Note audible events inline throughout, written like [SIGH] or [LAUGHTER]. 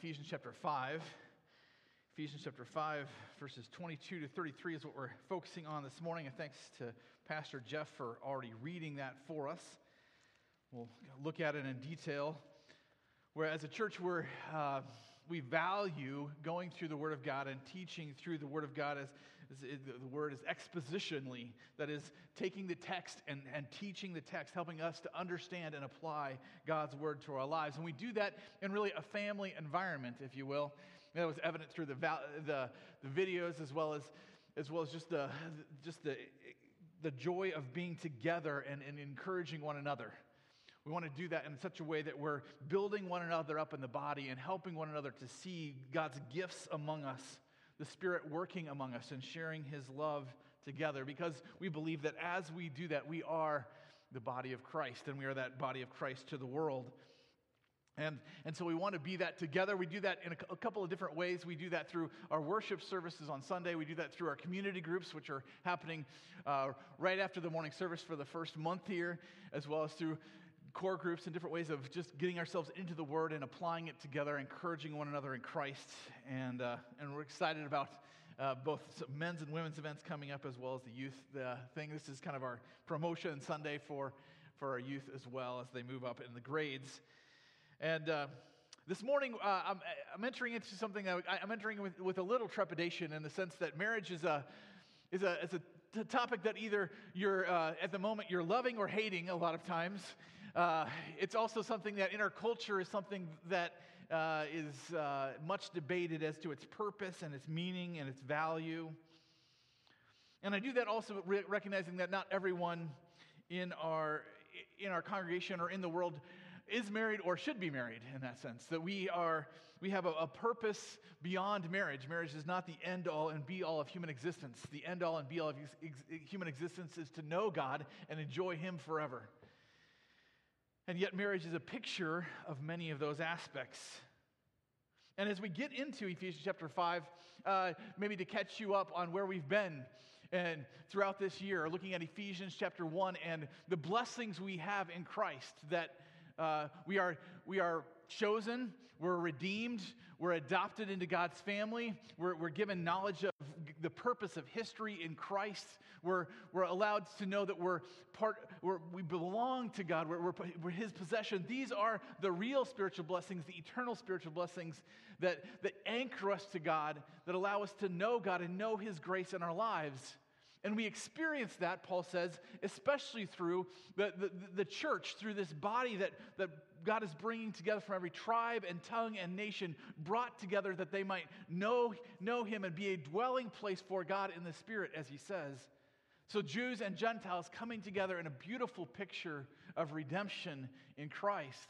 Ephesians chapter 5. Ephesians chapter 5, verses 22 to 33 is what we're focusing on this morning. And thanks to Pastor Jeff for already reading that for us. We'll look at it in detail. Where as a church, we're, uh, we value going through the Word of God and teaching through the Word of God as, the word is expositionally, that is, taking the text and, and teaching the text, helping us to understand and apply God's Word to our lives. And we do that in really a family environment, if you will. And that was evident through the, the, the videos as well as, as well as just the, just the, the joy of being together and, and encouraging one another. We want to do that in such a way that we're building one another up in the body and helping one another to see God's gifts among us, the Spirit working among us and sharing His love together. Because we believe that as we do that, we are the body of Christ and we are that body of Christ to the world. And, and so we want to be that together. We do that in a, a, couple of different ways. We do that through our worship services on Sunday. We do that through our community groups, which are happening uh, right after the morning service for the first month here, as well as through core groups and different ways of just getting ourselves into the Word and applying it together, encouraging one another in Christ. And, uh, and we're excited about uh, both men's and women's events coming up as well as the youth uh, thing. This is kind of our promotion Sunday for, for our youth as well as they move up in the grades. And uh, this morning, uh, I'm, I'm, entering into something I, I'm entering with, with a little trepidation in the sense that marriage is a, is a, is a topic that either you're, uh, at the moment, you're loving or hating a lot of times. Uh, it's also something that in our culture is something that uh, is uh, much debated as to its purpose and its meaning and its value. And I do that also re- recognizing that not everyone in our, in our congregation or in the world is married or should be married in that sense that we are we have a, a, purpose beyond marriage. Marriage is not the end all and be all of human existence. The end all and be all of ex- human existence is to know god and enjoy him forever and yet marriage is a picture of many of those aspects. And as we get into Ephesians chapter 5, uh, maybe to catch you up on where we've been and throughout this year, looking at Ephesians chapter 1 and the blessings we have in Christ that uh, we, are, we are chosen, we're redeemed, we're adopted into God's family, we're, we're given knowledge of the purpose of history in Christ, we're, we're allowed to know that we're part, we're, we belong to God, we're, we're, we're His possession. These are the real spiritual blessings, the eternal spiritual blessings that, that anchor us to God, that allow us to know God and know His grace in our lives. And we experience that, Paul says, especially through the, the, the, church, through this body that, that God is bringing together from every tribe and tongue and nation, brought together that they might know, know Him and be a dwelling place for God in the Spirit, as he says. So, Jews and Gentiles coming together in a beautiful picture of redemption in Christ.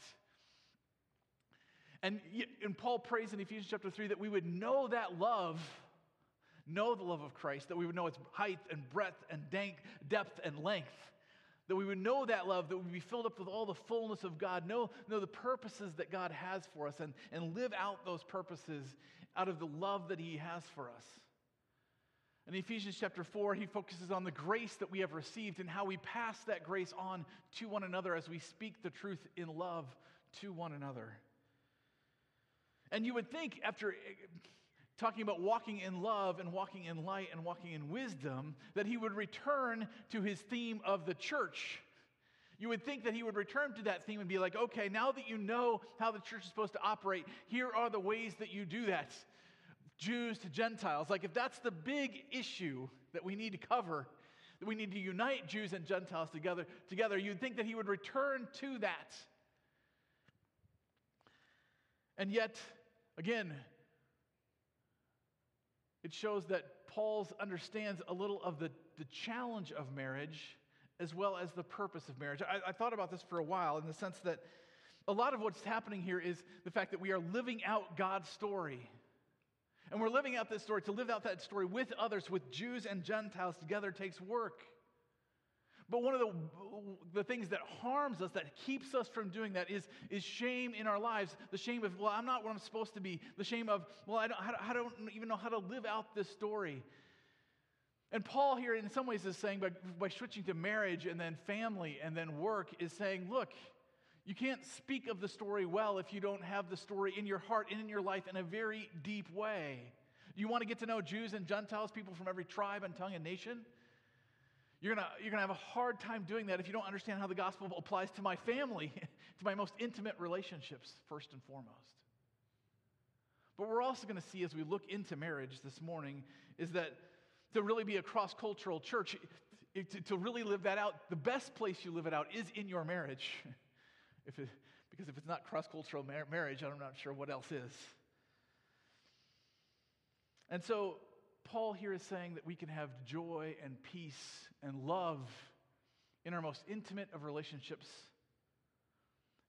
And, and Paul prays in Ephesians chapter 3 that we would know that love know the love of Christ, that we would know its height and breadth and depth and length. That we would know that love, that we be filled up with all the fullness of God, know, know the purposes that God has for us, and, and live out those purposes out of the love that He has for us. In Ephesians chapter 4, he focuses on the grace that we have received and how we pass that grace on to one another as we speak the truth in love to one another. And you would think, after talking about walking in love and walking in light and walking in wisdom, that he would return to his theme of the church. You would think that he would return to that theme and be like, okay, now that you know how the church is supposed to operate, here are the ways that you do that. Jews to Gentiles. Like, if that's the big issue that we need to cover, that we need to unite Jews and Gentiles together, together you'd think that he would return to that. And yet, again, it shows that Paul's understands a little of the, the challenge of marriage as well as the purpose of marriage. I, I thought about this for a while in the sense that a lot of what's happening here is the fact that we are living out God's story. And we're living out this story. To live out that story with others, with Jews and Gentiles together, takes work. But one of the, the things that harms us, that keeps us from doing that, is, is shame in our lives. The shame of, well, I'm not what I'm supposed to be. The shame of, well, I don't, I don't even know how to live out this story. And Paul here, in some ways, is saying by, by switching to marriage and then family and then work, is saying, look, You can't speak of the story well if you don't have the story in your heart and in your life in a very deep way. You want to get to know Jews and Gentiles, people from every tribe and tongue and nation? You're going you're to have a hard time doing that if you don't understand how the gospel applies to my family, [LAUGHS] to my most intimate relationships, first and foremost. But we're also going to see as we look into marriage this morning is that to really be a cross cultural church, to, really live that out, the best place you live it out is in your marriage. [LAUGHS] If it, because if it's not cross cultural mar- marriage, I'm not sure what else is. And so, Paul here is saying that we can have joy and peace and love in our most intimate of relationships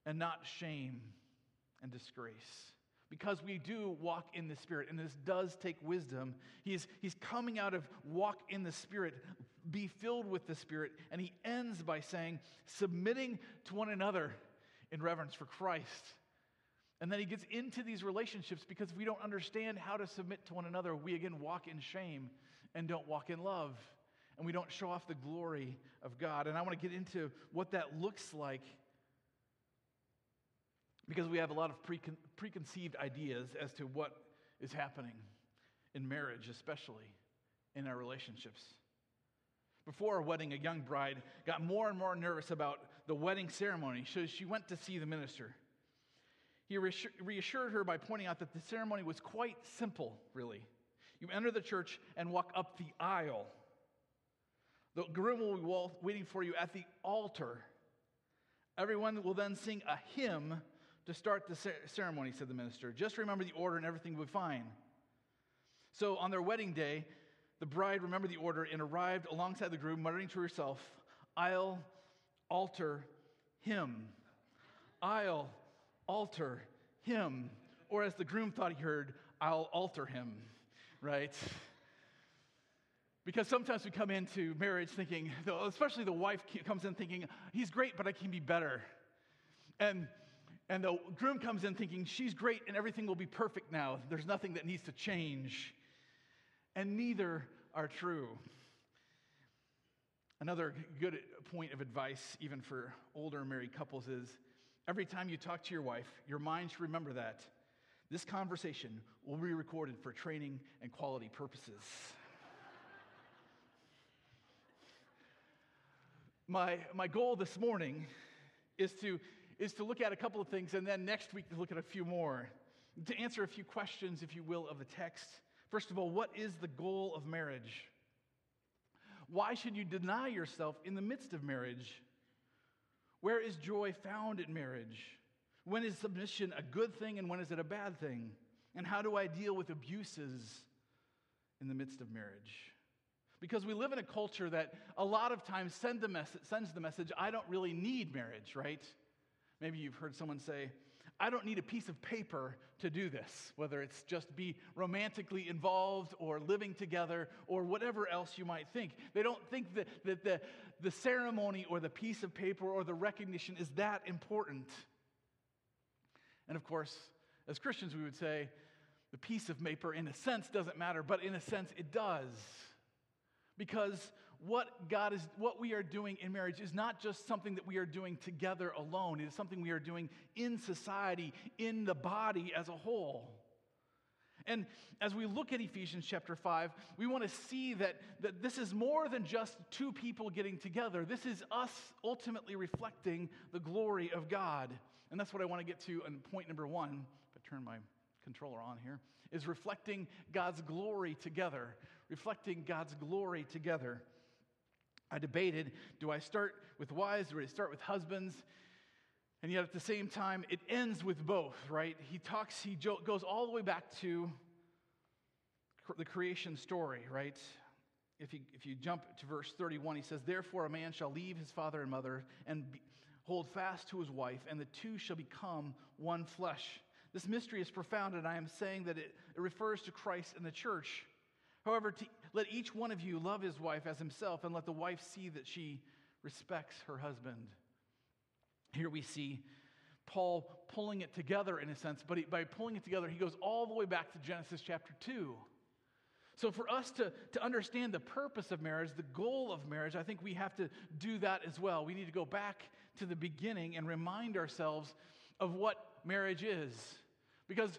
and not shame and disgrace. Because we do walk in the Spirit, and this does take wisdom. He's, he's coming out of walk in the Spirit, be filled with the Spirit, and he ends by saying, submitting to one another in reverence for Christ. And then he gets into these relationships because if we don't understand how to submit to one another, we again walk in shame and don't walk in love. And we don't show off the glory of God. And I want to get into what that looks like because we have a lot of precon- preconceived ideas as to what is happening in marriage, especially in our relationships. Before our wedding, a young bride got more and more nervous about the wedding ceremony, so she went to see the minister. He reassured her by pointing out that the ceremony was quite simple, really. You enter the church and walk up the aisle. The groom will be waiting for you at the altar. Everyone will then sing a hymn to start the ceremony, said the minister. Just remember the order and everything will be fine. So on their wedding day, the bride remembered the order and arrived alongside the groom, muttering to herself, I'll alter him. I'll alter him. Or as the groom thought he heard, I'll alter him, right? Because sometimes we come into marriage thinking, especially the wife comes in thinking, he's great, but I can be better. And, and the groom comes in thinking, she's great and everything will be perfect now. There's nothing that needs to change. And neither are true. Another good point of advice, even for older married couples, is every time you talk to your wife, your mind should remember that this conversation will be recorded for training and quality purposes. my, my goal this morning is to, is to look at a couple of things and then next week to look at a few more, to answer a few questions, if you will, of the text. First of all, what is the goal of marriage? Why should you deny yourself in the midst of marriage? Where is joy found in marriage? When is submission a good thing and when is it a bad thing? And how do I deal with abuses in the midst of marriage? Because we live in a culture that a lot of times send the mess- sends the message, I don't really need marriage, right? Maybe you've heard someone say, I don't need a piece of paper to do this, whether it's just be romantically involved or living together or whatever else you might think. They don't think that, that the, the ceremony or the piece of paper or the recognition is that important. And of course, as Christians, we would say the piece of paper, in a sense, doesn't matter, but in a sense, it does. Because what God is, what we are doing in marriage is not just something that we are doing together alone. It is something we are doing in society, in the body as a whole. And as we look at Ephesians chapter 5, we want to see that, that this is more than just two people getting together. This is us ultimately reflecting the glory of God. And that's what I want to get to in point number one. If I turn my controller on here, is reflecting God's glory together. Reflecting God's glory together. I debated do I start with wives do I start with husbands? And yet at the same time, it ends with both, right? He talks, he goes all the way back to the creation story, right? If you, if you jump to verse 31, he says, Therefore a man shall leave his father and mother and be, hold fast to his wife, and the two shall become one flesh. This mystery is profound, and I am saying that it, it refers to Christ and the church. However, to, let each one of you love his wife as himself, and let the wife see that she respects her husband. Here we see Paul pulling it together in a sense, but he, by pulling it together, he goes all the way back to Genesis chapter 2. So, for us to, to understand the purpose of marriage, the goal of marriage, I think we have to do that as well. We need to go back to the beginning and remind ourselves of what marriage is. Because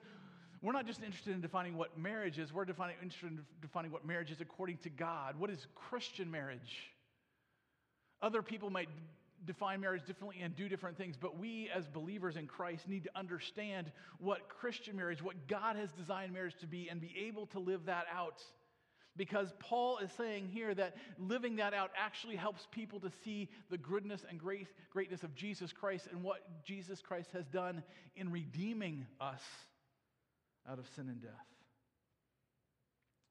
we're not just interested in defining what marriage is, we're defining, interested in defining what marriage is according to God. What is Christian marriage? Other people might define marriage differently and do different things, but we as believers in Christ need to understand what Christian marriage, what God has designed marriage to be, and be able to live that out. Because Paul is saying here that living that out actually helps people to see the goodness and great, greatness of Jesus Christ and what Jesus Christ has done in redeeming us out of sin and death.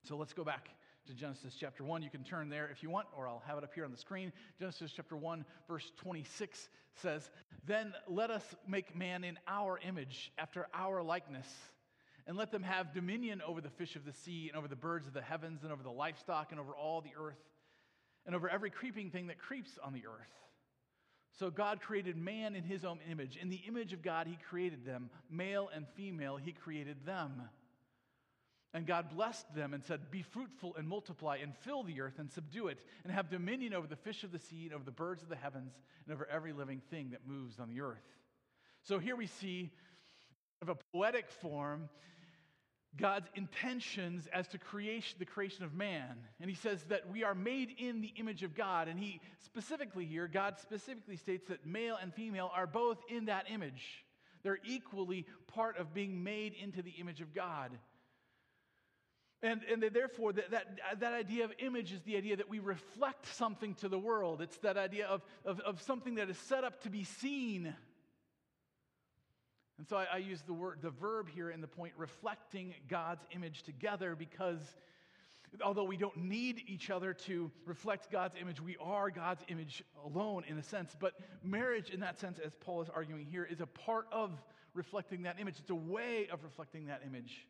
So let's go back to Genesis chapter 1. You can turn there if you want, or I'll have it up here on the screen. Genesis chapter 1, verse 26 says, Then let us make man in our image, after our likeness, and let them have dominion over the fish of the sea, and over the birds of the heavens, and over the livestock, and over all the earth, and over every creeping thing that creeps on the earth. So God created man in his own image. In the image of God, he created them. Male and female, he created them. And God blessed them and said, Be fruitful and multiply and fill the earth and subdue it, and have dominion over the fish of the sea, and over the birds of the heavens, and over every living thing that moves on the earth. So here we see, of a poetic form, God's intentions as to creation, the creation of man. And he says that we are made in the image of God. And he specifically here, God specifically states that male and female are both in that image. They're equally part of being made into the image of God. And, and therefore, that, that, that idea of image is the idea that we reflect something to the world. It's that idea of, of, of something that is set up to be seen. And so I, I use the word, the verb here in the point, reflecting God's image together, because although we don't need each other to reflect God's image, we are God's image alone in a sense. But marriage, in that sense, as Paul is arguing here, is a part of reflecting that image. It's a way of reflecting that image.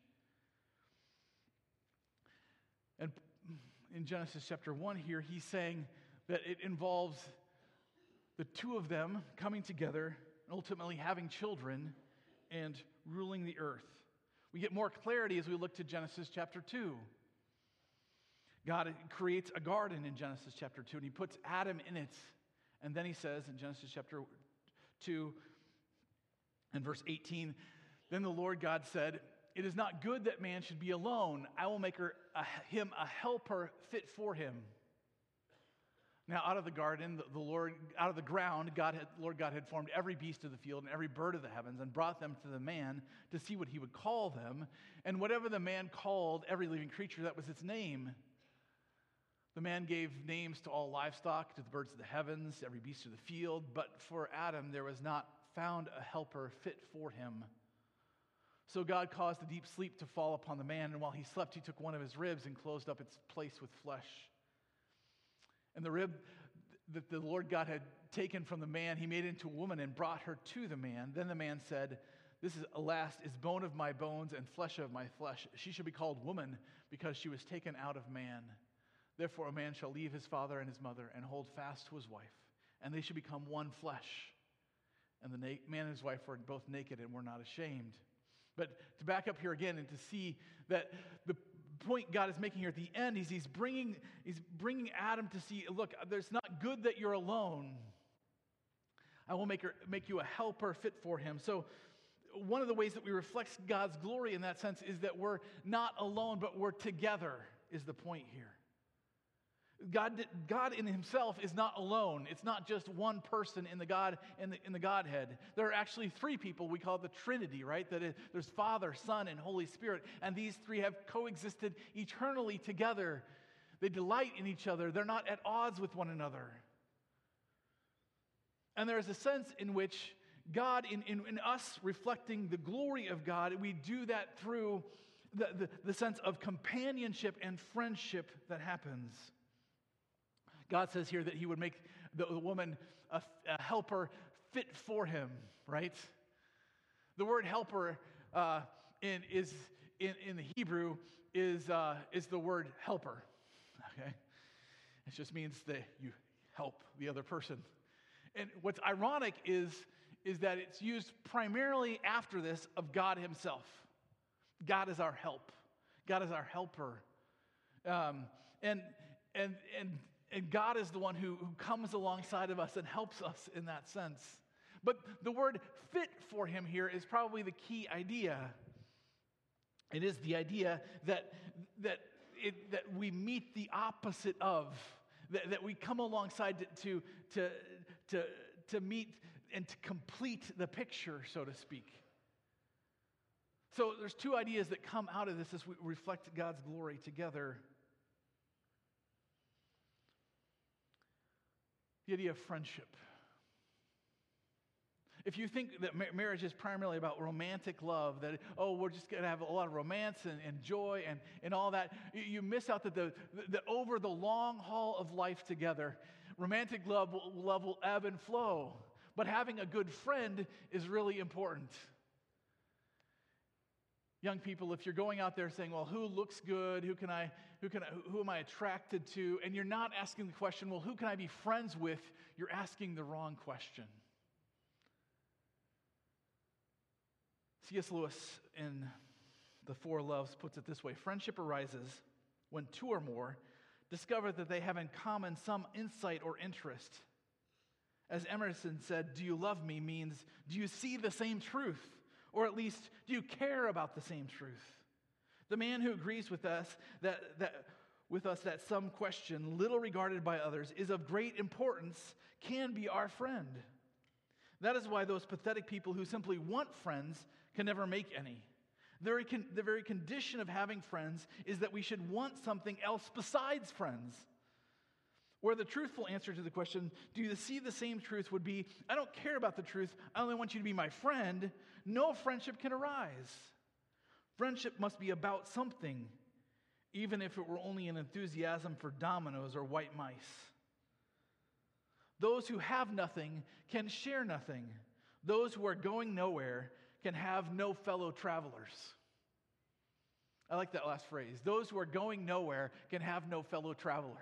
And in Genesis chapter 1 here, he's saying that it involves the two of them coming together and ultimately having children and ruling the earth. We get more clarity as we look to Genesis chapter 2. God creates a garden in Genesis chapter 2, and he puts Adam in it. And then he says in Genesis chapter 2 and verse 18, Then the Lord God said, it is not good that man should be alone. I will make her, a, him a helper fit for him. Now, out of the garden, the, the Lord, out of the ground, God had, Lord God had formed every beast of the field and every bird of the heavens and brought them to the man to see what he would call them. And whatever the man called every living creature, that was its name. The man gave names to all livestock, to the birds of the heavens, every beast of the field. But for Adam, there was not found a helper fit for him. So God caused a deep sleep to fall upon the man, and while he slept, he took one of his ribs and closed up its place with flesh. And the rib that the Lord God had taken from the man, he made into a woman and brought her to the man. Then the man said, This is, alas, is bone of my bones and flesh of my flesh. She shall be called woman because she was taken out of man. Therefore, a man shall leave his father and his mother and hold fast to his wife, and they shall become one flesh. And the na- man and his wife were both naked and were not ashamed. But to back up here again and to see that the point God is making here at the end is he's bringing, he's bringing Adam to see, look, there's not good that you're alone. I will make, her, make you a helper fit for him. So, one of the ways that we reflect God's glory in that sense is that we're not alone, but we're together, is the point here. God, God in himself is not alone. It's not just one person in the, God, in, the, in the Godhead. There are actually three people. We call the Trinity, right? That is, there's Father, Son, and Holy Spirit. And these three have coexisted eternally together. They delight in each other. They're not at odds with one another. And there is a sense in which God, in, in, in us reflecting the glory of God, we do that through the, the, the sense of companionship and friendship that happens. God says here that he would make the, the woman a, a, helper fit for him, right? The word helper uh, in, is, in, in the Hebrew is, uh, is the word helper, okay? It just means that you help the other person. And what's ironic is, is that it's used primarily after this of God Himself. God is our help, God is our helper. Um, and, and, and, and God is the one who, who comes alongside of us and helps us in that sense. But the word fit for him here is probably the key idea. It is the idea that, that, it, that we meet the opposite of, that, that we come alongside to, to, to, to meet and to complete the picture, so to speak. So there's two ideas that come out of this as we reflect God's glory together. The idea of friendship. If you think that marriage is primarily about romantic love, that, oh, we're just going to have a lot of romance and, and joy and, and all that, you, miss out that, the, that over the long haul of life together, romantic love, love will ebb and flow. But having a good friend is really important. Young people, if you're going out there saying, well, who looks good? Who, can I, who, can who am I attracted to? And you're not asking the question, well, who can I be friends with? You're asking the wrong question. C.S. Lewis in The Four Loves puts it this way Friendship arises when two or more discover that they have in common some insight or interest. As Emerson said, Do you love me means, Do you see the same truth? Or at least, do you care about the same truth? The man who agrees with us that, that, with us that some question, little regarded by others, is of great importance, can be our friend. That is why those pathetic people who simply want friends can never make any. The very, con- the very condition of having friends is that we should want something else besides friends. Where the truthful answer to the question, do you see the same truth, would be, I don't care about the truth, I only want you to be my friend, no friendship can arise. Friendship must be about something, even if it were only an enthusiasm for dominoes or white mice. Those who have nothing can share nothing. Those who are going nowhere can have no fellow travelers. I like that last phrase. Those who are going nowhere can have no fellow travelers.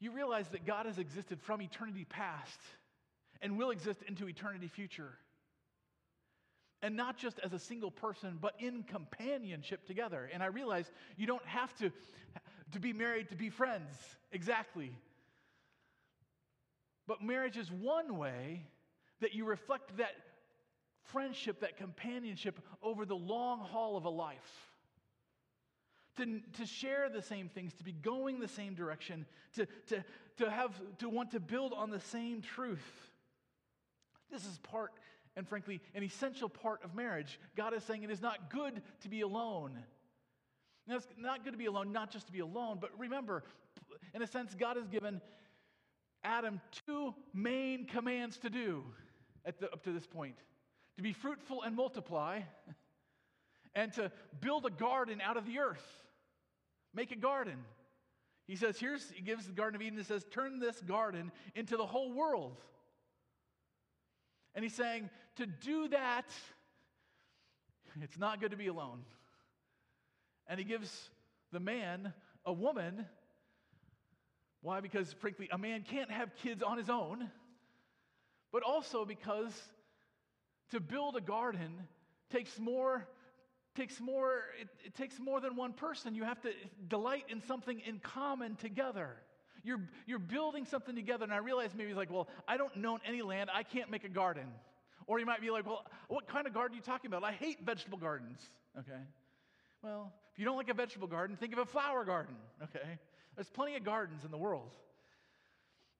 You realize that God has existed from eternity past and will exist into eternity future. And not just as a single person, but in companionship together. And I realize you don't have to, to be married to be friends, exactly. But marriage is one way that you reflect that friendship, that companionship over the long haul of a life. To, to share the same things, to be going the same direction, to, to, to, have, to want to build on the same truth. This is part, and frankly, an essential part of marriage. God is saying it is not good to be alone. Now, it's not good to be alone, not just to be alone, but remember, in a sense, God has given Adam two main commands to do the, up to this point to be fruitful and multiply, [LAUGHS] and to build a garden out of the earth. Make a garden. He says, here's, he gives the Garden of Eden and says, turn this garden into the whole world. And he's saying, to do that, it's not good to be alone. And he gives the man a woman. Why? Because, frankly, a man can't have kids on his own but also because to build a garden takes more takes more it, it, takes more than one person you have to delight in something in common together you're, you're building something together and i realize maybe he's like well i don't know any land. I can't make a garden. Or you might be like well what kind of garden are you talking about? I hate vegetable gardens. Okay. Well if you don't like a vegetable garden think of a flower garden. Okay. There's plenty of gardens in the world.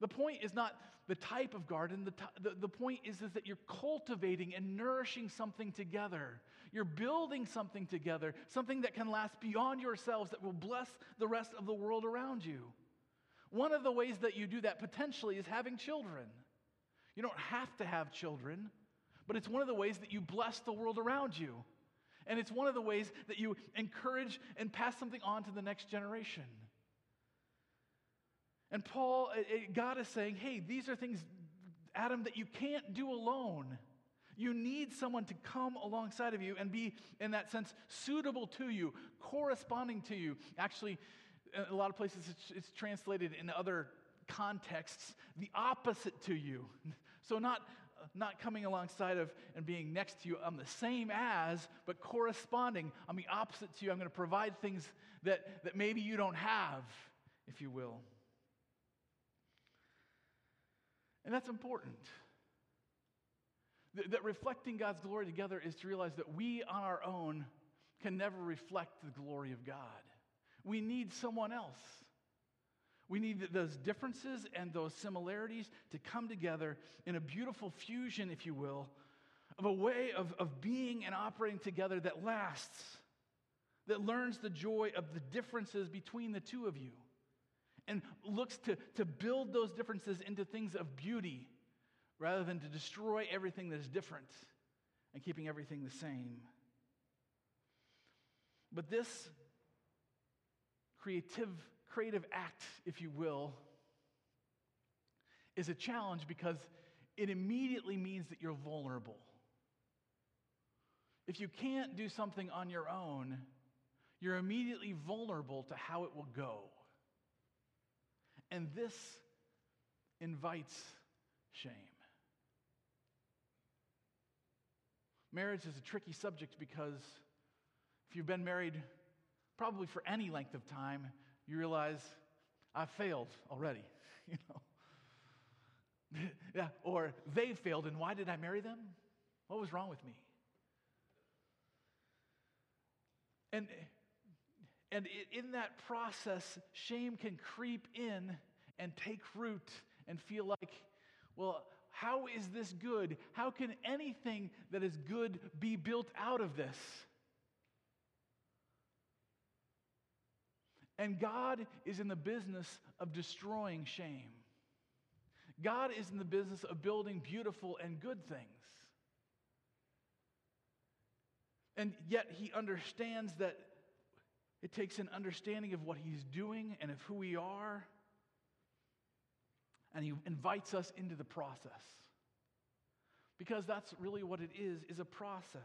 The point is not the type of garden. The, t- the, the point is, is that you're cultivating and nourishing something together. You're building something together, something that can last beyond yourselves, that will bless the rest of the world around you. One of the ways that you do that potentially is having children. You don't have to have children, but it's one of the ways that you bless the world around you. And it's one of the ways that you encourage and pass something on to the next generation. And Paul, eh, God is saying, hey, these are things, Adam, that you can't do alone. You need someone to come alongside of you and be, in that sense, suitable to you, corresponding to you. Actually, a lot of places it's, it's translated in other contexts, the opposite to you. [LAUGHS] So, not not coming alongside of and being next to you. I'm the same as, but corresponding. I'm the opposite to you. I'm going to provide things that, that maybe you don't have, if you will. And that's important. That reflecting God's glory together is to realize that we on our own can never reflect the glory of God. We need someone else. We need those differences and those similarities to come together in a beautiful fusion, if you will, of a way of, of being and operating together that lasts, that learns the joy of the differences between the two of you, and looks to, to build those differences into things of beauty rather than to destroy everything that is different and keeping everything the same. But this creative creative act, if you will, is a challenge because it immediately means that you're vulnerable. If you can't do something on your own, you're immediately vulnerable to how it will go. And this invites shame. Marriage is a tricky subject because if you've been married probably for any length of time, you realize I failed already, [LAUGHS] you know. [LAUGHS] yeah, or they failed, and why did I marry them? What was wrong with me? And, and in that process, shame can creep in and take root and feel like, well, how is this good? How can anything that is good be built out of this? And God is in the business of destroying shame. God is in the business of building beautiful and good things. And yet, He understands that it takes an understanding of what He's doing and of who we are. And He invites us into the process. Because that's really what it is, is a process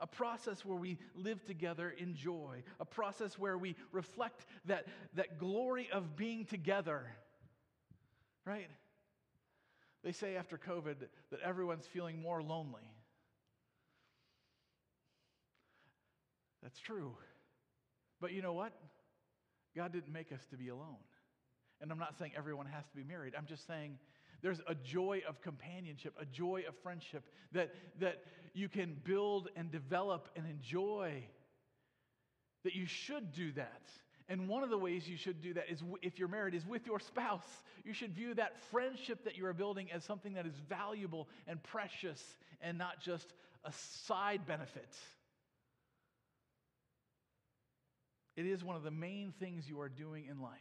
a process where we live together in joy, a process where we reflect that, that glory of being together, right? They say after COVID that everyone's feeling more lonely. That's true. But you know what? God didn't make us to be alone. And I'm not saying everyone has to be married. I'm just saying there's a joy of companionship, a joy of friendship that, that you can build and develop and enjoy. That you should do that. And one of the ways you should do that is if you're married, is with your spouse. You should view that friendship that you are building as something that is valuable and precious and not just a side benefit. It is one of the main things you are doing in life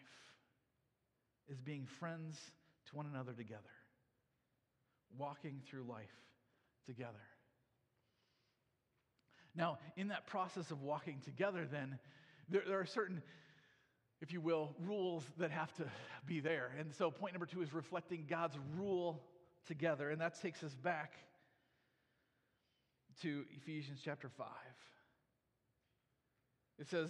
is being friends to one another together, walking through life together. Now, in that process of walking together, then, there, there, are certain, if you will, rules that have to be there. And so, point number two is reflecting God's rule together. And that takes us back to Ephesians chapter 5. It says,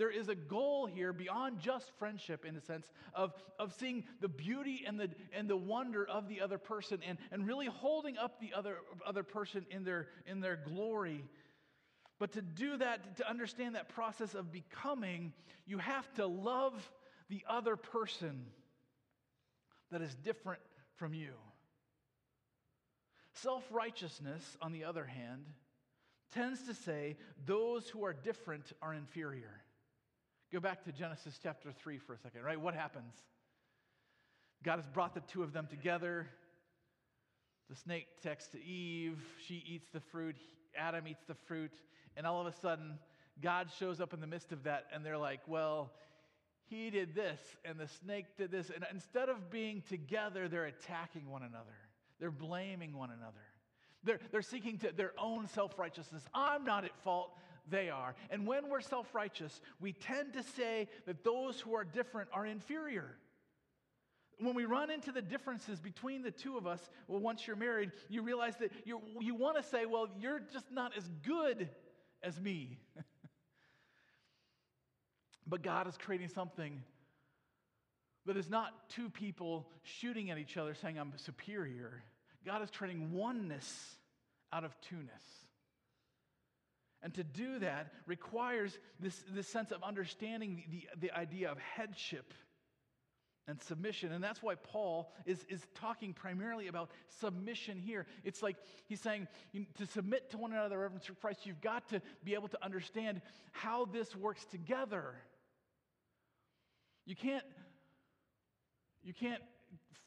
There is a goal here beyond just friendship, in a sense, of, of seeing the beauty and the, and the wonder of the other person and, and really holding up the other, other person in their, in their glory. But to do that, to understand that process of becoming, you have to love the other person that is different from you. Self righteousness, on the other hand, tends to say those who are different are inferior. Go back to Genesis chapter 3 for a second, right? What happens? God has brought the two of them together. The snake texts to Eve. She eats the fruit. Adam eats the fruit. And all of a sudden, God shows up in the midst of that, and they're like, well, he did this, and the snake did this. And instead of being together, they're attacking one another, they're blaming one another. They're, they're seeking to their own self righteousness. I'm not at fault, they are. And when we're self righteous, we tend to say that those who are different are inferior. When we run into the differences between the two of us, well, once you're married, you realize that you you want to say, well, you're just not as good as me. [LAUGHS] but God is creating something that is not two people shooting at each other saying, I'm superior. God is creating oneness out of two-ness. And to do that requires this, this sense of understanding the, the, idea of headship and submission. And that's why Paul is, is talking primarily about submission here. It's like he's saying to submit to one another, reverence for Christ, you've got to be able to understand how this works together. You can't, you can't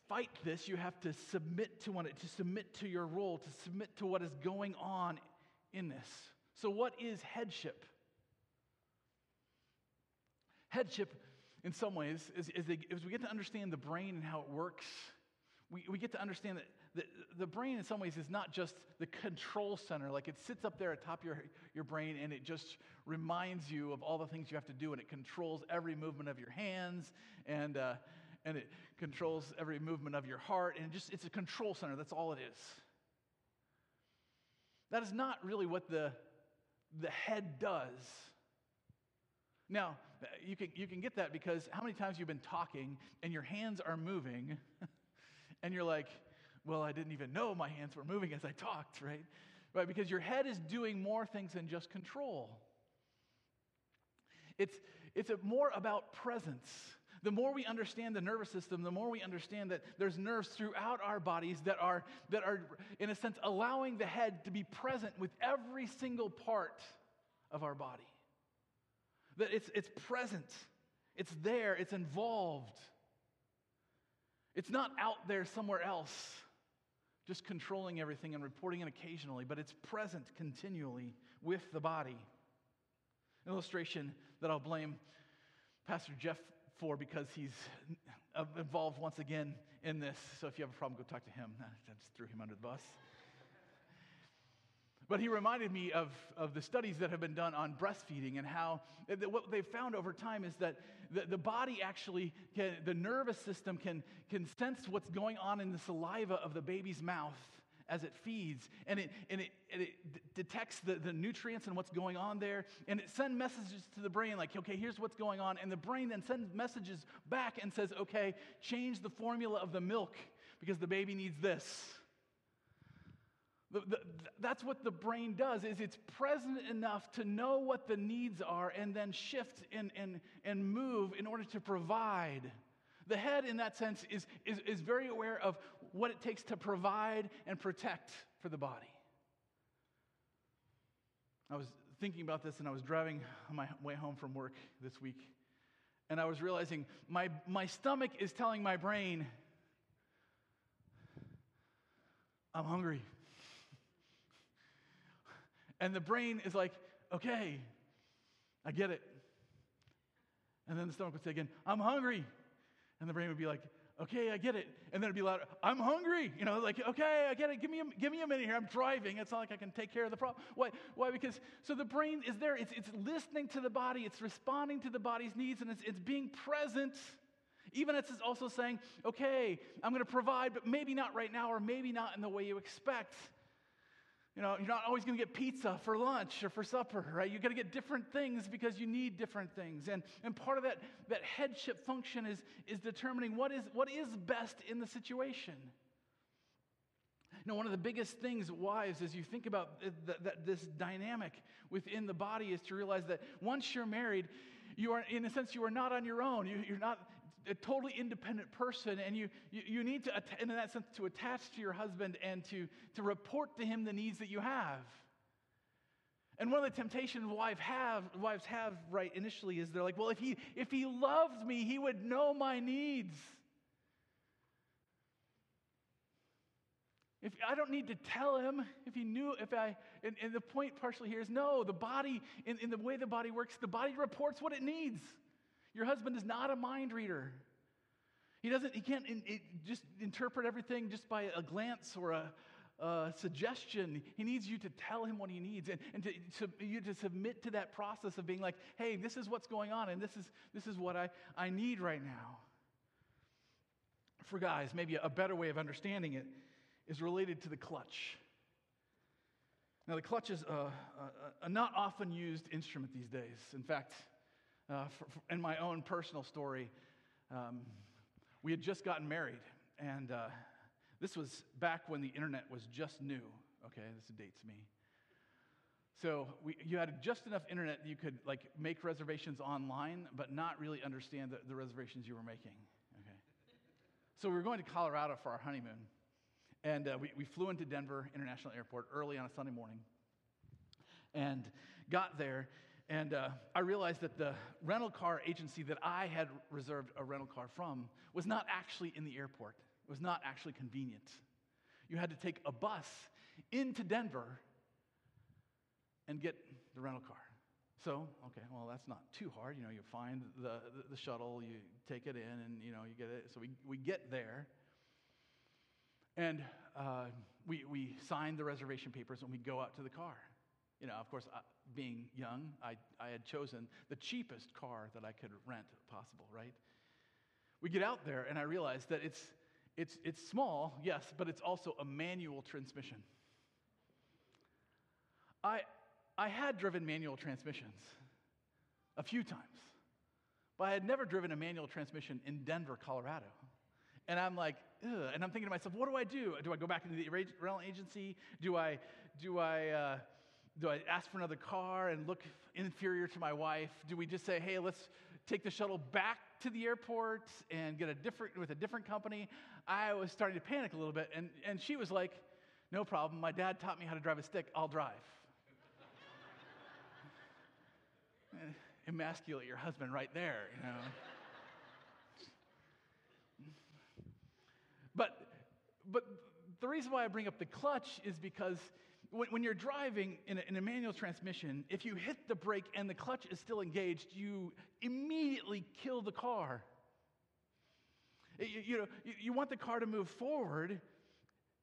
fight this. You have to submit to one, to submit to your role, to submit to what is going on in this. So, what is headship? Headship, in some ways, is, is as we get to understand the brain and how it works, we, we get to understand that the, the brain, in some ways, is not just the control center. Like it sits up there at top your, your brain and it just reminds you of all the things you have to do and it controls every movement of your hands and, uh, and it controls every movement of your heart. And just, it's a control center. That's all it is. That is not really what the, the head does. Now, you can, you can get that because how many times you've been talking and your hands are moving [LAUGHS] and you're like, well, I didn't even know my hands were moving as I talked, right? Right, because your head is doing more things than just control. It's, it's more about presence. The more we understand the nervous system, the more we understand that there's nerves throughout our bodies that are, that are, in a sense, allowing the head to be present with every single part of our body. That it's, it's present, it's there, it's involved. It's not out there somewhere else just controlling everything and reporting it occasionally, but it's present continually with the body. An illustration that I'll blame Pastor Jeff for because he's uh, involved once again in this. So if you have a problem, go talk to him. [LAUGHS] I just threw him under the bus. But he reminded me of, of the studies that have been done on breastfeeding and how what they've found over time is that the, the body actually, can, the nervous system can, can sense what's going on in the saliva of the baby's mouth as it feeds and it, and it, and it d- detects the, the nutrients and what's going on there and it sends messages to the brain like okay here's what's going on and the brain then sends messages back and says okay change the formula of the milk because the baby needs this. The, the, that's what the brain does is it's present enough to know what the needs are and then shift and, and, and move in order to provide. The head in that sense is, is, is very aware of what it takes to provide and protect for the body i was thinking about this and i was driving on my way home from work this week and i was realizing my, my stomach is telling my brain i'm hungry and the brain is like, okay, I get it. And then the stomach would say again, I'm hungry. And the brain would be like, okay, I get it. And then it'd be louder, I'm hungry. You know, like, okay, I get it. Give me a, give me a minute here. I'm driving. It's not like I can take care of the problem. Why? Why? Because, so the brain is there. It's, it's listening to the body. It's responding to the body's needs and it's, it's being present. Even it's also saying, okay, I'm going to provide, but maybe not right now or maybe not in the way you expect. You know, you're not always going to get pizza for lunch or for supper, right? You're going to get different things because you need different things. And, and part of that, that headship function is, is determining what is, what is best in the situation. You know, one of the biggest things, wives, as you think about uh, this dynamic within the body, is to realize that once you're married, you are, in a sense, you are not on your own. You, you're not a totally independent person, and you, you, you need to, in that sense, to attach to your husband and to, to report to him the needs that you have. And one of the temptations wives have, wives have right initially is they're like, well, if he, if he loved me, he would know my needs. If I don't need to tell him, if he knew, if I, and, and the point partially here is no, the body, in, in the way the body works, the body reports what it needs. Your husband is not a mind reader. He doesn't, he can't in, it, just interpret everything just by a glance or a, uh, suggestion. He needs you to tell him what he needs and, and to, to, you to submit to that process of being like, hey, this is what's going on and this is, this is what I, I need right now. For guys, maybe a better way of understanding it is related to the clutch. Now, the clutch is a, a, a not often used instrument these days. In fact, uh, for, for, in my own personal story, um, we had just gotten married, and uh, this was back when the internet was just new. Okay, this dates me. So we, you had just enough internet that you could like make reservations online, but not really understand the, the reservations you were making. Okay. So we were going to Colorado for our honeymoon, and uh, we, we flew into Denver International Airport early on a Sunday morning, and got there, and uh, I realized that the rental car agency that I had reserved a rental car from was not actually in the airport. It was not actually convenient. You had to take a bus into Denver and get the rental car. So, okay, well, that's not too hard. You know, you find the, the, the, shuttle, you take it in, and, you know, you get it. So we, we get there, and uh, we, we sign the reservation papers, and we go out to the car. You know, of course, uh, being young, I, I had chosen the cheapest car that I could rent possible, right? We get out there, and I realize that it's, it's, it's small, yes, but it's also a manual transmission. I, I had driven manual transmissions a few times, but I had never driven a manual transmission in Denver, Colorado. And I'm like, Ugh. and I'm thinking to myself, what do I do? Do I go back into the rental agency? Do I, do I, uh, do I ask for another car and look inferior to my wife? Do we just say, hey, let's take the shuttle back to the airport and get a different with a different company? I was starting to panic a little bit, and, and she was like, no problem. My dad taught me how to drive a stick. I'll drive. [LAUGHS] Emasculate your husband right there, you know. but but the reason why I bring up the clutch is because when, when you're driving in a, in a manual transmission, if you hit the brake and the clutch is still engaged, you immediately kill the car. You, you, know, you, you want the car to move forward,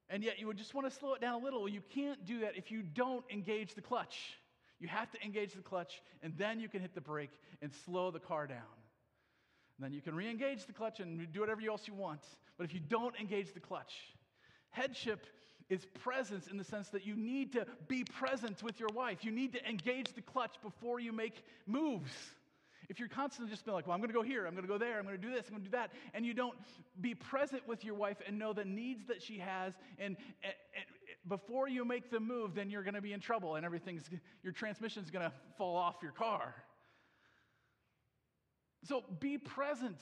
and yet you would just want to slow it down a little. You can't do that if you don't engage the clutch. You have to engage the clutch, and then you can hit the brake and slow the car down. And then you can re engage the clutch and do whatever else you want. But if you don't engage the clutch, headship is presence in the sense that you need to be present with your wife. You need to engage the clutch before you make moves. If you're constantly just being like, well, I'm going to go here, I'm going to go there, I'm going to do this, I'm going to do that, and you don't be present with your wife and know the needs that she has, and, and, and before you make the move, then you're going to be in trouble, and everything's your transmission's going to fall off your car. So be present.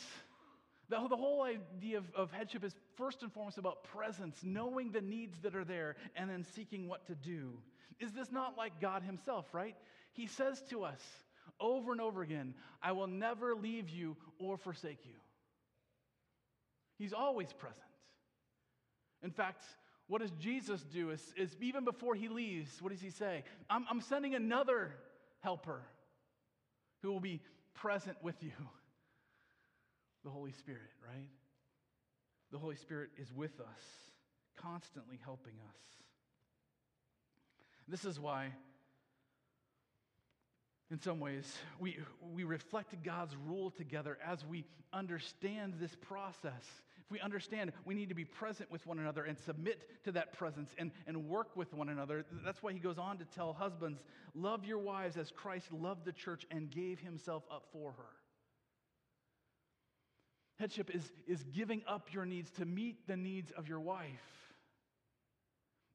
The, the whole idea of, of headship is first and foremost about presence, knowing the needs that are there, and then seeking what to do. Is this not like God Himself, right? He says to us over and over again, I will never leave you or forsake you. He's always present. In fact, what does Jesus do? Is, is even before he leaves, what does he say? I'm, I'm sending another helper who will be present with you the Holy Spirit, right? The Holy Spirit is with us, constantly helping us. This is why, in some ways, we, we reflect God's rule together as we understand this process. If we understand we need to be present with one another and submit to that presence and, and work with one another, that's why he goes on to tell husbands, Love your wives as Christ loved the church and gave himself up for her. Headship is, is giving up your needs to meet the needs of your wife.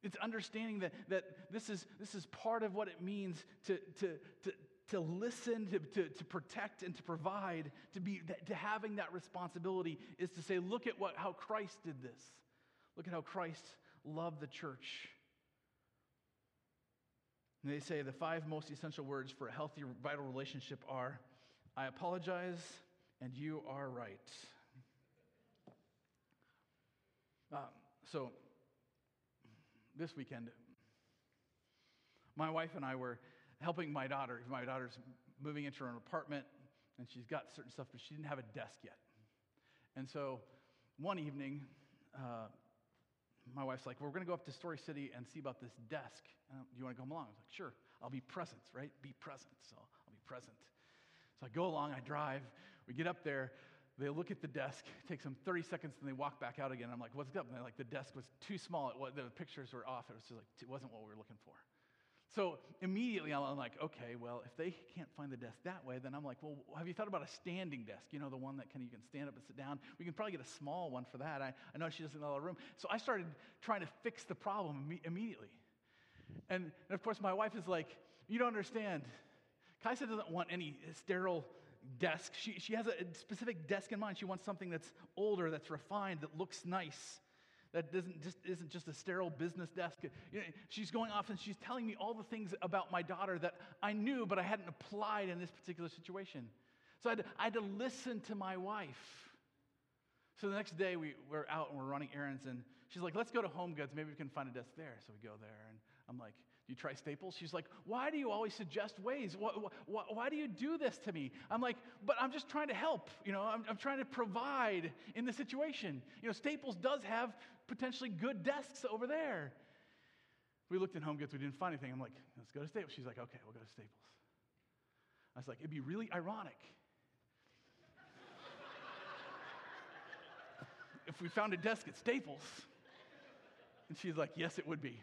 It's understanding that, that this, is, this is part of what it means to, to, to, to listen, to, to, to protect, and to provide, to, be, to having that responsibility is to say, look at what, how Christ did this. Look at how Christ loved the church. And they say the five most essential words for a healthy, vital relationship are I apologize, and you are right. Um, so, this weekend, my wife and I were helping my daughter. My daughter's moving into her own apartment, and she's got certain stuff, but she didn't have a desk yet. And so, one evening, uh, my wife's like, well, we're going to go up to Story City and see about this desk. Do you want to come along? I was like, sure. I'll be present, right? Be present. So I'll be present. So I go along, I drive. We get up there. They look at the desk. It takes them 30 seconds, and they walk back out again. I'm like, what's up? And they're like, the desk was too small. It, the pictures were off. It was just like, it wasn't what we were looking for. So immediately I'm like, okay, well, if they can't find the desk that way, then I'm like, well, have you thought about a standing desk? You know, the one that can, you can stand up and sit down. We can probably get a small one for that. I, I know she doesn't have a lot of room. So I started trying to fix the problem Im- immediately. And, and, of course, my wife is like, you don't understand. Kaisa doesn't want any sterile desk. She, she has a specific desk in mind. She wants something that's older, that's refined, that looks nice that doesn't just, isn't just a sterile business desk. You know, she's going off and she's telling me all the things about my daughter that I knew, but I hadn't applied in this particular situation. So I had, to, I had to listen to my wife. So the next day we, we're out and we're running errands, and she's like, let's go to Home Goods. Maybe we can find a desk there. So we go there, and I'm like, you try Staples? She's like, Why do you always suggest ways? Why, why, why, do you do this to me? I'm like, But I'm just trying to help. You know, I'm, I'm trying to provide in the situation. You know, Staples does have potentially good desks over there. We looked in Home Goods, we didn't find anything. I'm like, Let's go to Staples. She's like, Okay, we'll go to Staples. I was like, It'd be really ironic [LAUGHS] if we found a desk at Staples. And she's like, Yes, it would be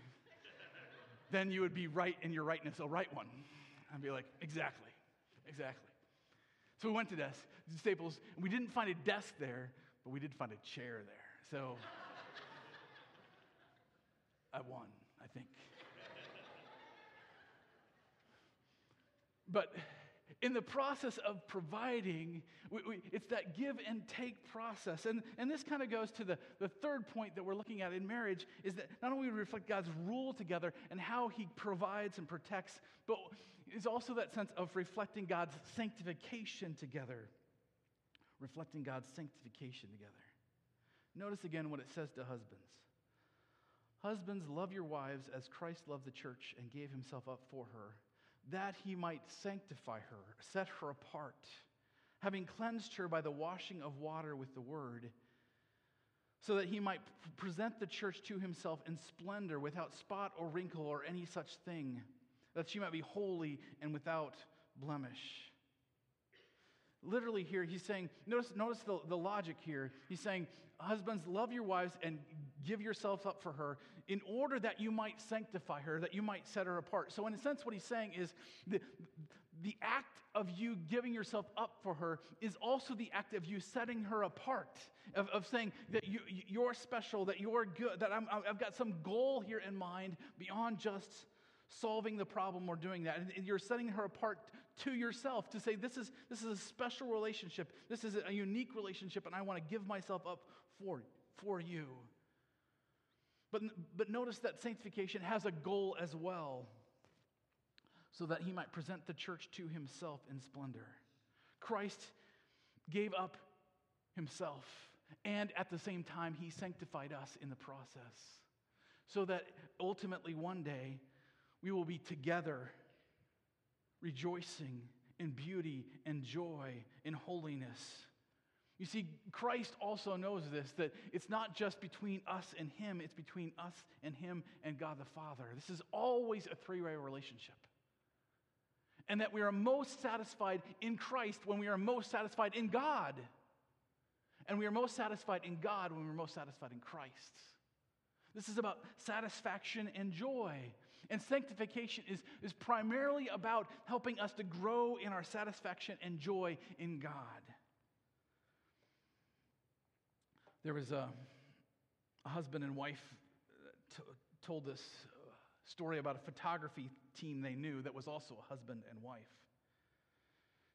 then you would be right in your rightness, a right one. I'd be like, exactly, exactly. So we went to desk, Staples, and we didn't find a desk there, but we did find a chair there. So [LAUGHS] I won, I think. But in the process of providing, we, we, it's that give and take process. And, and this kind of goes to the, the third point that we're looking at in marriage is that not only we reflect God's rule together and how he provides and protects, but it's also that sense of reflecting God's sanctification together. Reflecting God's sanctification together. Notice again what it says to husbands. Husbands, love your wives as Christ loved the church and gave himself up for her that he might sanctify her, set her apart, having cleansed her by the washing of water with the word, so that he might present the church to himself in splendor, without spot or wrinkle or any such thing, that she might be holy and without blemish. Literally, here, he's saying, notice, notice the, the logic here. He's saying, Husbands, love your wives and give yourself up for her in order that you might sanctify her, that you might set her apart. So, in a sense, what he's saying is the, the act of you giving yourself up for her is also the act of you setting her apart, of, of saying that you, you're special, that you're good, that I'm, I've got some goal here in mind beyond just solving the problem or doing that. And you're setting her apart to yourself to say, this is, this is a special relationship. This is a unique relationship, and I want to give myself up for, for you. But, but notice that sanctification has a goal as well, so that he might present the church to himself in splendor. Christ gave up himself, and at the same time, he sanctified us in the process, so that ultimately one day we will be together, rejoicing in beauty and joy in holiness you see, Christ also knows this that it's not just between us and Him, it's between us and Him and God the Father. This is always a three way relationship. And that we are most satisfied in Christ when we are most satisfied in God. And we are most satisfied in God when we're most satisfied in Christ. This is about satisfaction and joy. And sanctification is, is primarily about helping us to grow in our satisfaction and joy in God. There was a, a husband and wife uh, t- told this uh, story about a photography team they knew that was also a husband and wife.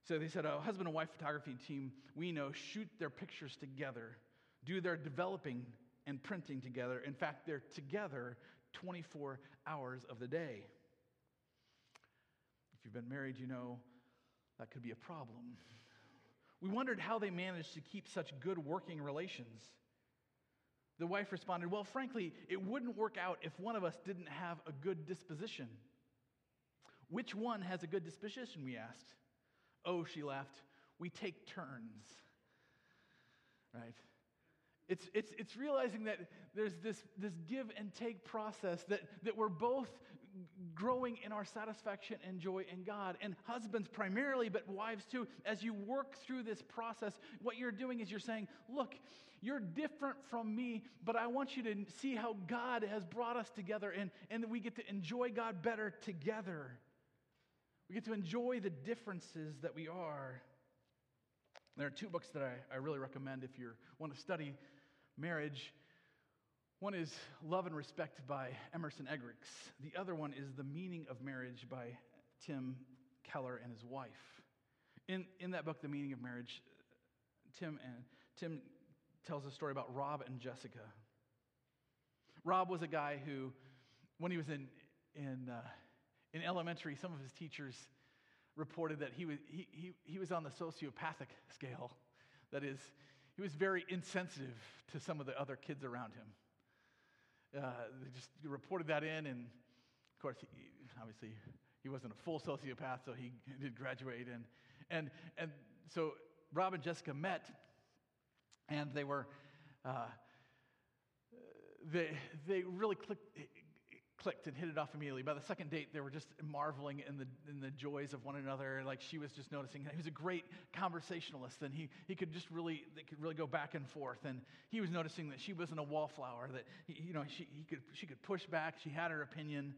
So they said a husband and wife photography team we know shoot their pictures together, do their developing and printing together. In fact, they're together 24 hours of the day. If you've been married, you know that could be a problem. We wondered how they managed to keep such good working relations. The wife responded, Well, frankly, it wouldn't work out if one of us didn't have a good disposition. Which one has a good disposition? We asked. Oh, she laughed. We take turns. Right? It's, it's, it's realizing that there's this, this give and take process, that, that we're both growing in our satisfaction and joy in God. And husbands primarily, but wives too, as you work through this process, what you're doing is you're saying, Look, you're different from me, but I want you to see how God has brought us together and, and we get to enjoy God better together. We get to enjoy the differences that we are. There are two books that I, I really recommend if you want to study marriage. One is Love and Respect by Emerson Eggerichs. The other one is The Meaning of Marriage by Tim Keller and his wife. In, in that book, The Meaning of Marriage, Tim, and, Tim tells a story about Rob and Jessica. Rob was a guy who, when he was in, in, uh, in elementary, some of his teachers reported that he was, he, he, he was on the sociopathic scale. That is, he was very insensitive to some of the other kids around him. Uh, they just reported that in, and of course, he, obviously, he wasn't a full sociopath, so he [LAUGHS] did graduate. And, and, and so Rob and Jessica met, and they were, uh, they, they really clicked, clicked and hit it off immediately. By the second date, they were just marveling in the, in the joys of one another. Like she was just noticing. He was a great conversationalist, and he, he could just really, they could really go back and forth. And he was noticing that she wasn't a wallflower, that, he, you know, she, he could, she could push back. She had her opinion.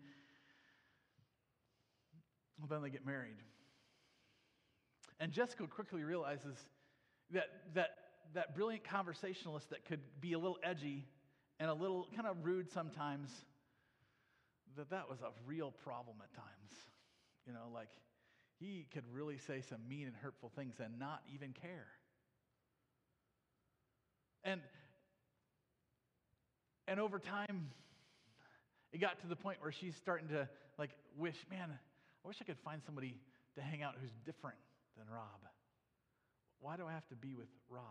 Well, then they get married. And Jessica quickly realizes that, that, that brilliant conversationalist that could be a little edgy and a little kind of rude sometimes that that was a real problem at times. You know, like he could really say some mean and hurtful things and not even care. And and over time it got to the point where she's starting to like wish, man, I wish I could find somebody to hang out who's different than Rob. Why do I have to be with Rob?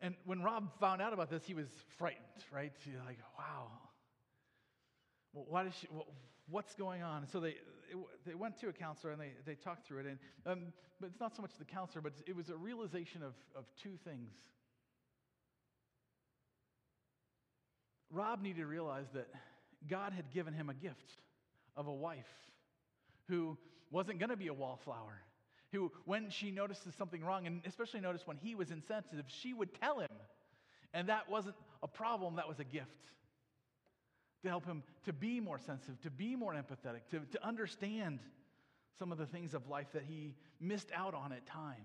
And when Rob found out about this, he was frightened, right? He's like, wow. Well, she, what's going on? So they, they went to a counselor and they, they talked through it. And, um, but it's not so much the counselor, but it was a realization of, of two things. Rob needed to realize that God had given him a gift of a wife who wasn't going to be a wallflower who, when she notices something wrong, and especially notice when he was insensitive, she would tell him. And that wasn't a problem, that was a gift to help him to be more sensitive, to be more empathetic, to, to understand some of the things of life that he missed out on at times.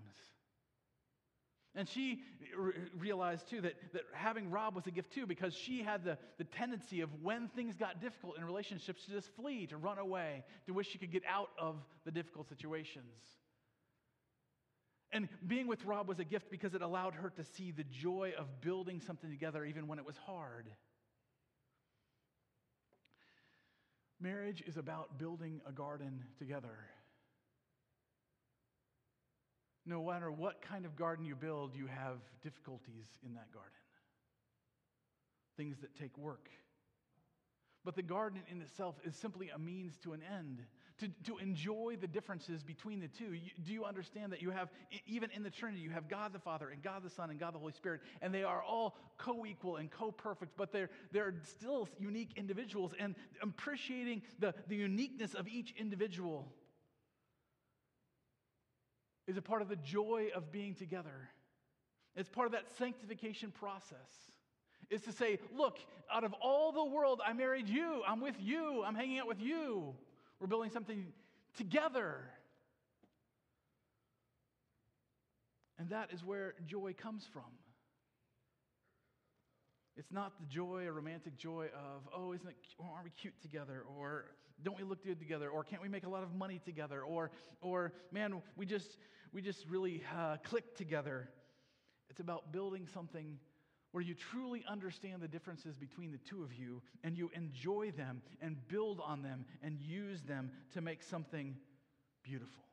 And she re- realized too that, that having Rob was a gift too because she had the, the tendency of when things got difficult in relationships to just flee, to run away, to wish she could get out of the difficult situations. And being with Rob was a gift because it allowed her to see the joy of building something together even when it was hard. Marriage is about building a garden together. No matter what kind of garden you build, you have difficulties in that garden. Things that take work. But the garden in itself is simply a means to an end to, to enjoy the differences between the two. You, do you understand that you have, even in the Trinity, you have God the Father and God the Son and God the Holy Spirit, and they are all co equal and co perfect, but they're, they're still unique individuals, and appreciating the, the uniqueness of each individual is a part of the joy of being together. It's part of that sanctification process. Is to say, look, out of all the world, I married you. I'm with you. I'm hanging out with you. We're building something together. And that is where joy comes from. It's not the joy, a romantic joy of, oh, isn't it, aren't we cute together? Or don't we look good together? Or can't we make a lot of money together? Or, or man, we just, we just really uh, click together. It's about building something where you truly understand the differences between the two of you and you enjoy them and build on them and use them to make something beautiful.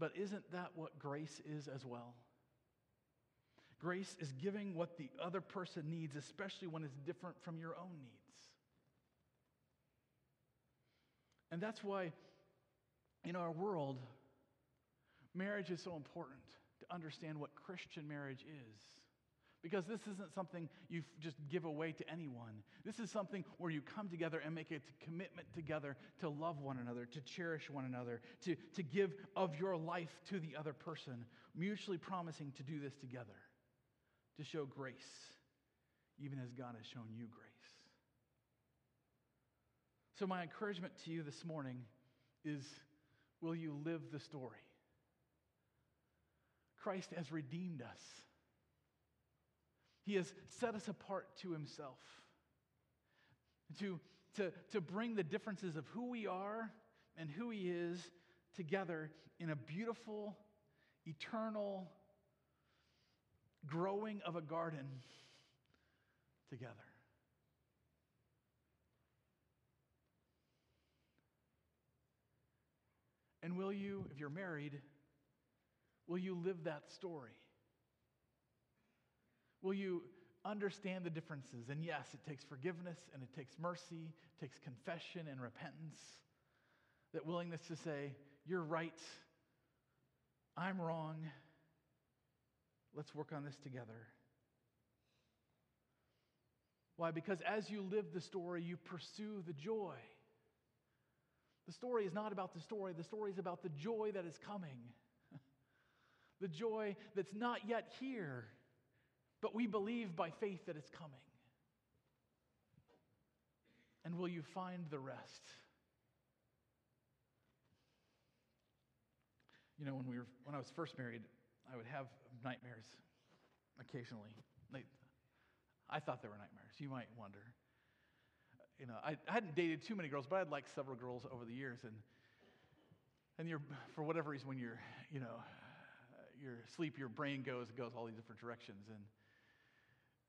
But isn't that what grace is as well? Grace is giving what the other person needs, especially when it's different from your own needs. And that's why in our world, Marriage is so important to understand what Christian marriage is. Because this isn't something you just give away to anyone. This is something where you come together and make a commitment together to love one another, to cherish one another, to, to give of your life to the other person, mutually promising to do this together, to show grace, even as God has shown you grace. So, my encouragement to you this morning is will you live the story? Christ has redeemed us. He has set us apart to himself. To, to, to bring the differences of who we are and who he is together in a beautiful, eternal growing of a garden together. And will you, if you're married, will you live that story? Will you understand the differences? And yes, it takes forgiveness and it takes mercy, it takes confession and repentance. That willingness to say, You're right, I'm wrong, let's work on this together. Why? Because as you live the story, you pursue the joy. The story is not about the story, the story is about the joy that is coming. The joy that's not yet here but we believe by faith that it's coming. And will you find the rest? You know, when, we were, when I was first married, I would have nightmares occasionally. I thought they were nightmares. You might wonder. You know, I, I hadn't dated too many girls, but I had liked several girls over the years. And, and you're, for whatever reason, when you're, you know, your sleep, your brain goes, goes all these different directions. And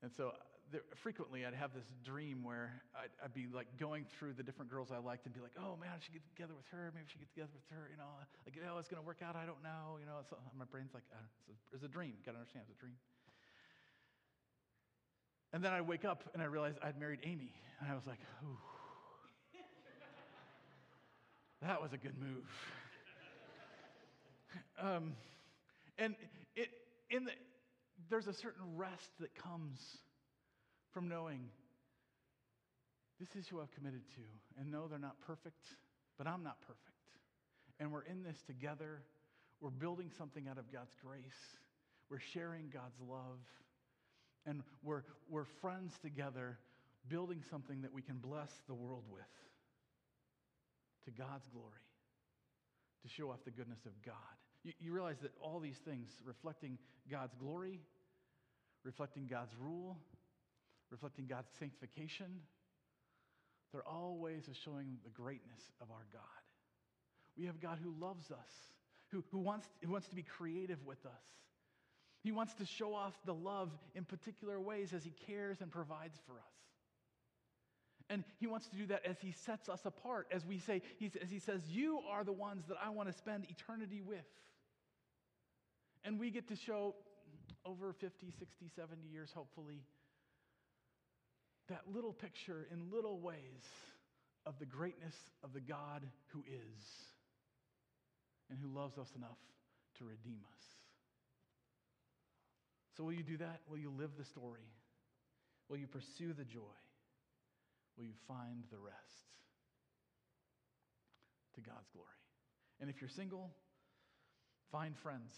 and so there, frequently I'd have this dream where I'd, I'd, be like going through the different girls I liked and be like, oh man, I should get together with her. Maybe I should get together with her. You know, like, oh, it's going to work out. I don't know. You know, so my brain's like, it's, a, it's a dream. Got to understand, it's a dream. And then I wake up and I realize I'd married Amy. And I was like, ooh, [LAUGHS] that was a good move. [LAUGHS] um, and it, in the, there's a certain rest that comes from knowing this is who I've committed to. And no, they're not perfect, but I'm not perfect. And we're in this together. We're building something out of God's grace. We're sharing God's love. And we're, we're friends together, building something that we can bless the world with to God's glory, to show off the goodness of God. You, you realize that all these things, reflecting God's glory, reflecting God's rule, reflecting God's sanctification, they're all ways of showing the greatness of our God. We have God who loves us, who, who, wants, who wants to be creative with us. He wants to show off the love in particular ways as He cares and provides for us. And He wants to do that as He sets us apart, as we say, as He says, You are the ones that I want to spend eternity with. And we get to show over 50, 60, 70 years, hopefully, that little picture in little ways of the greatness of the God who is and who loves us enough to redeem us. So, will you do that? Will you live the story? Will you pursue the joy? Will you find the rest? To God's glory. And if you're single, find friends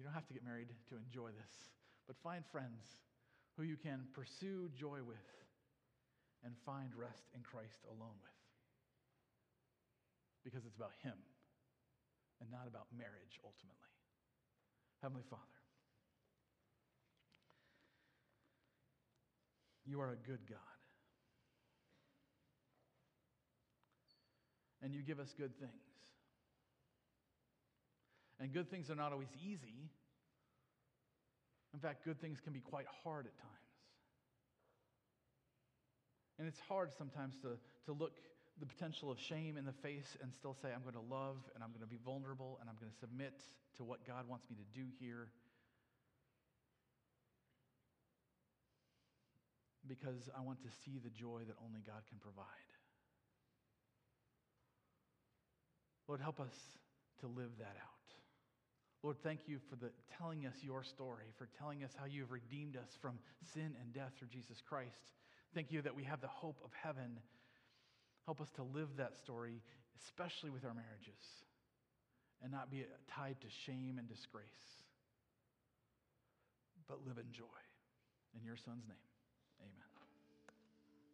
you don't have to get married to enjoy this, but find friends who you can pursue joy with and find rest in Christ alone with. Because it's about Him and not about marriage ultimately. Heavenly Father, you are a good God. And you give us good things. And good things are not always easy. In fact, good things can be quite hard at times. And it's hard sometimes to, to look the potential of shame in the face and still say, I'm going to love and I'm going to be vulnerable and I'm going to submit to what God wants me to do here. Because I want to see the joy that only God can provide. Lord, help us to live that out. Lord, thank you for the, telling us your story, for telling us how you have redeemed us from sin and death through Jesus Christ. Thank you that we have the hope of heaven. Help us to live that story, especially with our marriages, and not be tied to shame and disgrace, but live in joy. In your son's name.